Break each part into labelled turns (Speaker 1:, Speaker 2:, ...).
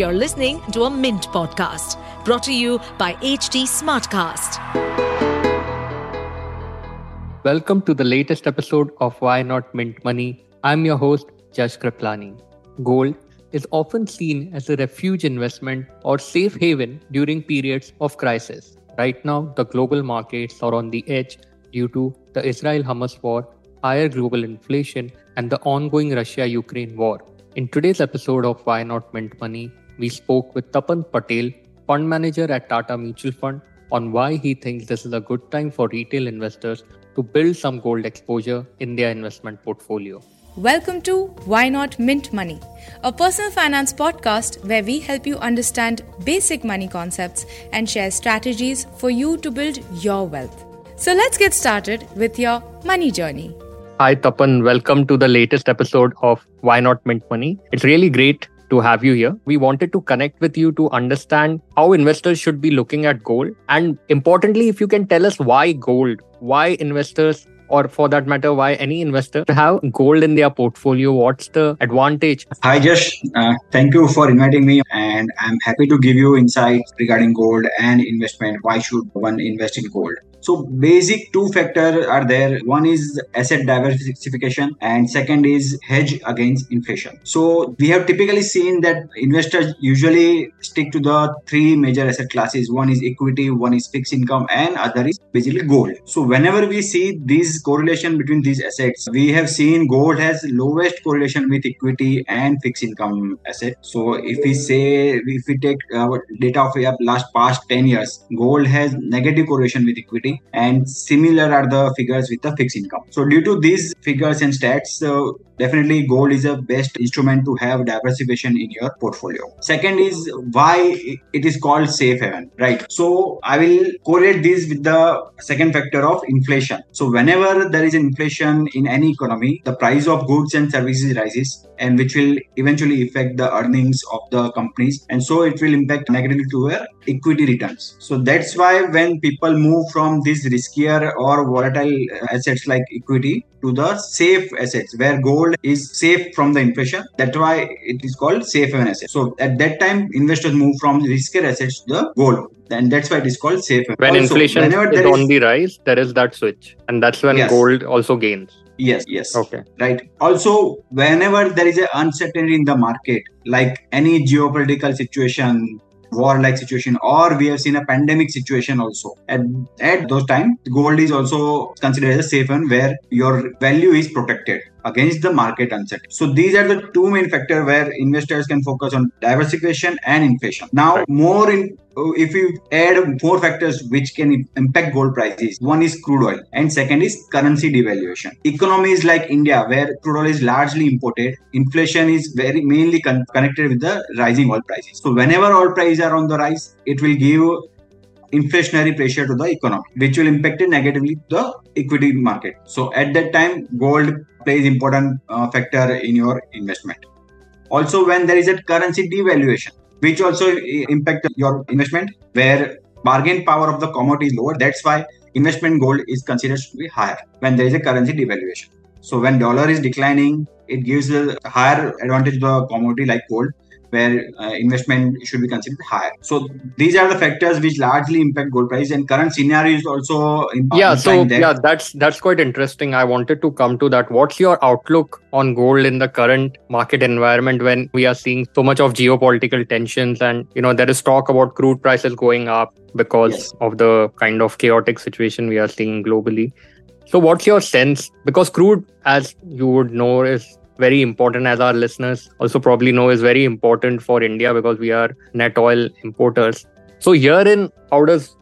Speaker 1: You're listening to a Mint podcast brought to you by HT Smartcast.
Speaker 2: Welcome to the latest episode of Why Not Mint Money. I'm your host, Jash Kriplani. Gold is often seen as a refuge investment or safe haven during periods of crisis. Right now, the global markets are on the edge due to the Israel Hamas war, higher global inflation, and the ongoing Russia Ukraine war. In today's episode of Why Not Mint Money, we spoke with Tapan Patel, fund manager at Tata Mutual Fund, on why he thinks this is a good time for retail investors to build some gold exposure in their investment portfolio.
Speaker 3: Welcome to Why Not Mint Money, a personal finance podcast where we help you understand basic money concepts and share strategies for you to build your wealth. So let's get started with your money journey.
Speaker 2: Hi, Tapan. Welcome to the latest episode of Why Not Mint Money. It's really great to have you here. We wanted to connect with you to understand how investors should be looking at gold. And importantly, if you can tell us why gold, why investors or for that matter, why any investor to have gold in their portfolio? What's the advantage?
Speaker 4: Hi, Josh. Uh, thank you for inviting me, and I'm happy to give you insights regarding gold and investment. Why should one invest in gold? So basic two factors are there. One is asset diversification and second is hedge against inflation. So we have typically seen that investors usually stick to the three major asset classes. One is equity, one is fixed income and other is basically gold. So whenever we see this correlation between these assets, we have seen gold has lowest correlation with equity and fixed income asset. So if we say, if we take our data of last past 10 years, gold has negative correlation with equity and similar are the figures with the fixed income. So due to these figures and stats, uh, definitely gold is a best instrument to have diversification in your portfolio. Second is why it is called safe haven, right? So I will correlate this with the second factor of inflation. So whenever there is inflation in any economy, the price of goods and services rises and which will eventually affect the earnings of the companies and so it will impact negatively to their equity returns. So that's why when people move from these riskier or volatile assets like equity to the safe assets where gold is safe from the inflation. That's why it is called safe haven asset. So at that time, investors move from riskier assets to the gold. And that's why it is called safe. Haven.
Speaker 2: When also, inflation is on the rise, there is that switch. And that's when yes. gold also gains.
Speaker 4: Yes, yes.
Speaker 2: Okay.
Speaker 4: Right. Also, whenever there is an uncertainty in the market, like any geopolitical situation, war-like situation or we have seen a pandemic situation also. At, at those times gold is also considered as a safe one where your value is protected against the market uncertainty. So these are the two main factors where investors can focus on diversification and inflation. Now, right. more in if you add four factors which can impact gold prices, one is crude oil and second is currency devaluation. Economies like India, where crude oil is largely imported, inflation is very mainly con- connected with the rising oil prices. So whenever oil prices are on the rise, it will give inflationary pressure to the economy, which will impact negatively the equity market. So at that time, gold plays important uh, factor in your investment. Also, when there is a currency devaluation, which also impact your investment, where bargain power of the commodity is lower. That's why investment gold is considered to be higher when there is a currency devaluation. So when dollar is declining, it gives a higher advantage to the commodity like gold where uh, investment should be considered higher. So these are the factors which largely impact gold price and current scenario is also
Speaker 2: yeah. So yeah, that's that's quite interesting. I wanted to come to that. What's your outlook on gold in the current market environment when we are seeing so much of geopolitical tensions and you know there is talk about crude prices going up because yes. of the kind of chaotic situation we are seeing globally. So what's your sense? Because crude, as you would know, is very important as our listeners also probably know is very important for India because we are net oil importers. So herein, how does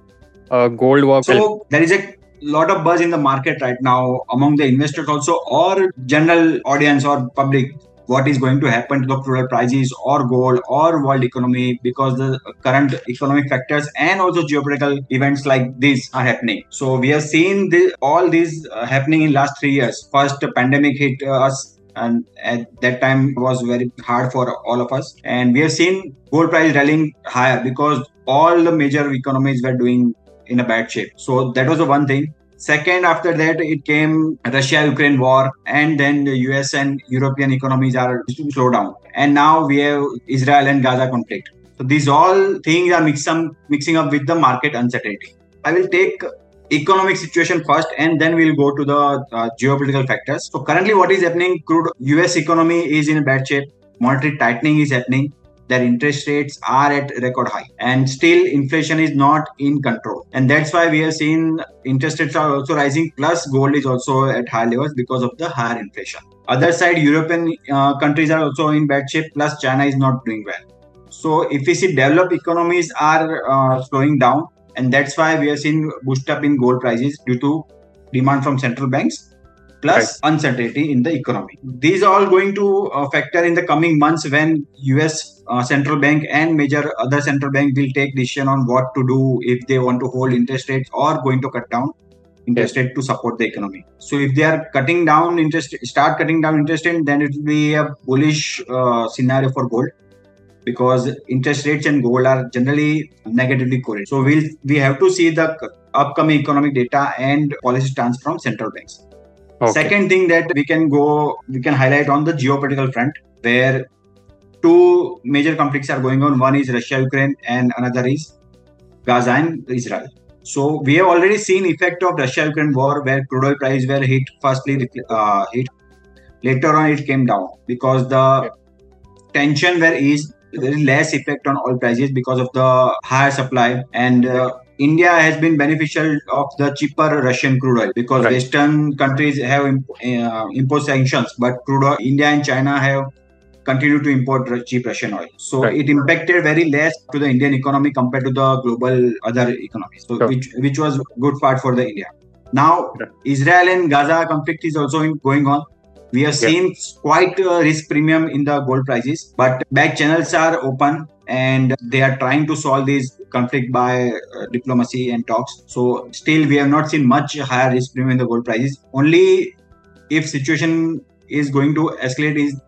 Speaker 2: uh, gold work?
Speaker 4: So there is a lot of buzz in the market right now among the investors also or general audience or public what is going to happen to the crude prices or gold or world economy because the current economic factors and also geopolitical events like this are happening so we have seen this, all these uh, happening in last 3 years first pandemic hit uh, us and at that time was very hard for all of us and we have seen gold price rallying higher because all the major economies were doing in a bad shape so that was the one thing Second, after that, it came Russia-Ukraine war, and then the US and European economies are slow down. And now we have Israel and Gaza conflict. So these all things are mixing mixing up with the market uncertainty. I will take economic situation first and then we'll go to the uh, geopolitical factors. So currently what is happening crude us economy is in bad shape. Monetary tightening is happening. Their interest rates are at record high. And still inflation is not in control. And that's why we have seen interest rates are also rising plus gold is also at high levels because of the higher inflation. Other side european uh, countries are also in bad shape plus china is not doing well. So if we see developed economies are uh, slowing down and that's why we are seeing boost up in gold prices due to demand from central banks plus right. uncertainty in the economy. These are all going to uh, factor in the coming months when US uh, central bank and major other central bank will take decision on what to do if they want to hold interest rates or going to cut down interest rate to support the economy. So if they are cutting down interest, start cutting down interest rate, then it will be a bullish uh, scenario for gold because interest rates and gold are generally negatively correlated. So we'll we have to see the upcoming economic data and policy stance from central banks. Okay. Second thing that we can go, we can highlight on the geopolitical front, where two major conflicts are going on. One is Russia, Ukraine, and another is Gaza and Israel. So we have already seen effect of Russia-Ukraine war, where crude oil price were hit firstly uh, hit. Later on, it came down because the tension were eased. There is less effect on oil prices because of the higher supply and uh, India has been beneficial of the cheaper Russian crude oil because right. Western countries have imp- uh, imposed sanctions, but crude oil, India and China have continued to import cheap Russian oil. So right. it impacted very less to the Indian economy compared to the global other economies, so which which was good part for the India. Now. Israel and Gaza conflict is also in, going on. We have seen quite a risk premium in the gold prices, but back channels are open and they are trying to solve this conflict by uh, diplomacy and talks. So still we have not seen much higher risk premium in the gold prices. Only if situation is going to escalate is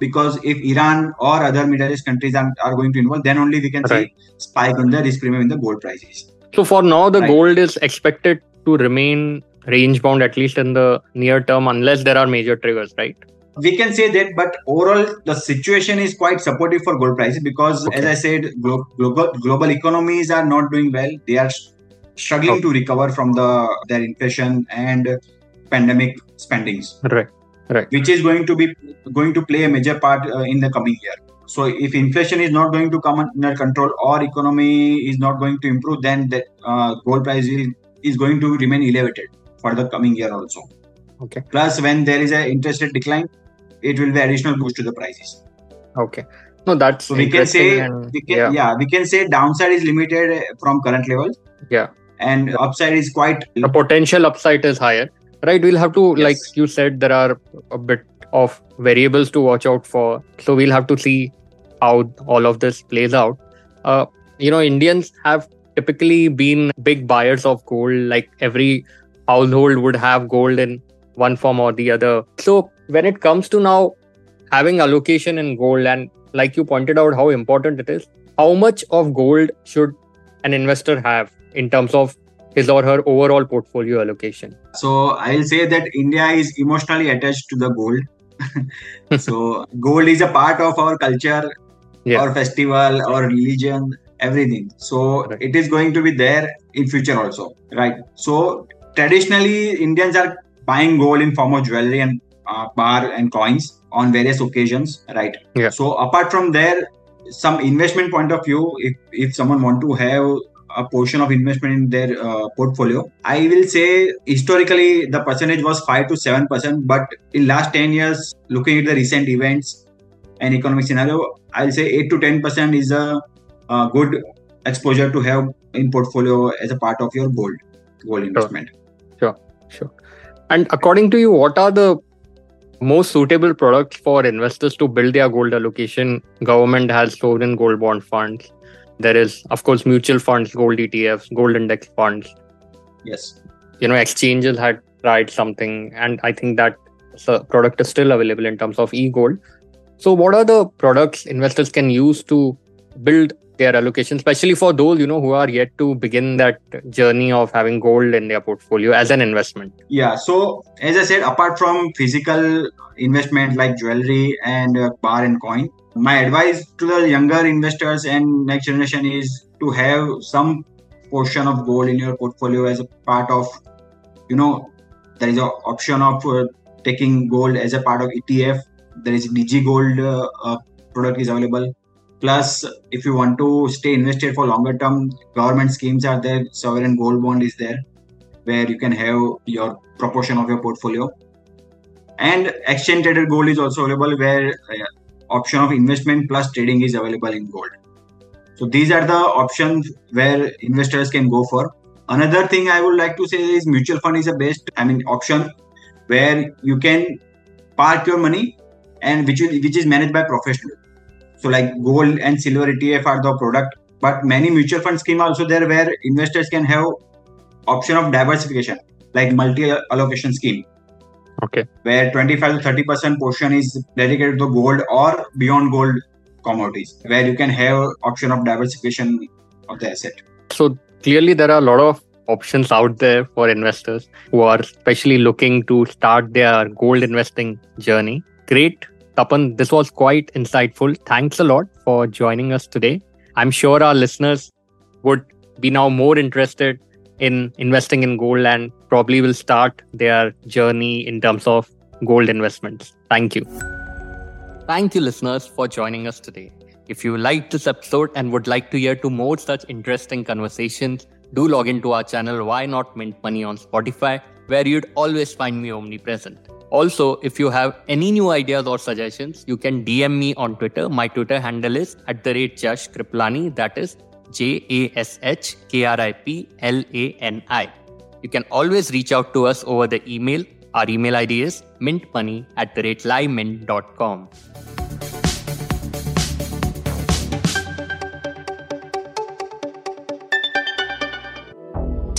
Speaker 4: because if Iran or other Middle East countries are, are going to involve, then only we can right. see spike in the risk premium in the gold prices.
Speaker 2: So for now, the right. gold is expected to remain range bound at least in the near term, unless there are major triggers, right?
Speaker 4: we can say that but overall the situation is quite supportive for gold prices because okay. as i said glo- global, global economies are not doing well they are struggling okay. to recover from the their inflation and pandemic spendings
Speaker 2: right right
Speaker 4: which is going to be going to play a major part uh, in the coming year so if inflation is not going to come under control or economy is not going to improve then the uh, gold price will, is going to remain elevated for the coming year also
Speaker 2: okay
Speaker 4: plus when there is a interest rate decline it will be additional boost to the prices.
Speaker 2: Okay. No, that's
Speaker 4: so we can say and, we can, yeah. yeah. we can say downside is limited from current levels.
Speaker 2: Yeah.
Speaker 4: And upside is quite
Speaker 2: the potential upside is higher. Right. We'll have to yes. like you said, there are a bit of variables to watch out for. So we'll have to see how all of this plays out. Uh, you know, Indians have typically been big buyers of gold. Like every household would have gold in one form or the other. So when it comes to now having allocation in gold and like you pointed out how important it is how much of gold should an investor have in terms of his or her overall portfolio allocation
Speaker 4: so i'll say that india is emotionally attached to the gold so gold is a part of our culture yeah. our festival our religion everything so right. it is going to be there in future also right so traditionally indians are buying gold in form of jewelry and uh, bar and coins on various occasions right?
Speaker 2: Yeah.
Speaker 4: So apart from there some investment point of view if if someone want to have a portion of investment in their uh, portfolio i will say historically the percentage was 5 to 7 percent but in last 10 years looking at the recent events and economic scenario i'll say 8 to 10 percent is a, a, good exposure to have in portfolio as a part of your gold gold investment
Speaker 2: sure sure, sure. and according to you what are the most suitable products for investors to build their gold allocation. Government has sovereign gold bond funds. There is, of course, mutual funds, gold ETFs, gold index funds.
Speaker 4: Yes.
Speaker 2: You know, exchanges had tried something, and I think that product is still available in terms of e-gold. So, what are the products investors can use to build their allocation, especially for those you know who are yet to begin that journey of having gold in their portfolio as an investment?
Speaker 4: Yeah. So as I said, apart from physical investment like jewelry and uh, bar and coin, my advice to the younger investors and next generation is to have some portion of gold in your portfolio as a part of you know there is an option of uh, taking gold as a part of etf there is gold uh, uh, product is available plus if you want to stay invested for longer term government schemes are there sovereign gold bond is there where you can have your proportion of your portfolio. And exchange traded gold is also available where uh, option of investment plus trading is available in gold. So these are the options where investors can go for. Another thing i would like to say is mutual fund is a best i mean option where you can park your money and which is which is managed by professional so like gold and silver etf are the product but many mutual fund scheme also there where investors can have option of diversification like multi allocation scheme
Speaker 2: Okay.
Speaker 4: where 25 to 30 percent portion is dedicated to gold or beyond gold commodities where you can have option of diversification of the asset
Speaker 2: So clearly, there are a lot of options out there for investors who are especially looking to start their gold investing journey. Great. Tapan, this was quite insightful. Thanks a lot for joining us today. I'm sure our listeners would be now more interested in investing in gold and probably will start their journey in terms of gold investments. Thank you. Thank you, listeners, for joining us today. If you liked this episode and would like to hear to more such interesting conversations, do log into our channel Why Not Mint Money on Spotify, where you'd always find me omnipresent. Also, if you have any new ideas or suggestions, you can DM me on Twitter. My Twitter handle is at the rate Jash Kriplani, that is J A S H K R I P L A N I. You can always reach out to us over the email. Our email ID is mintmoney at the rate.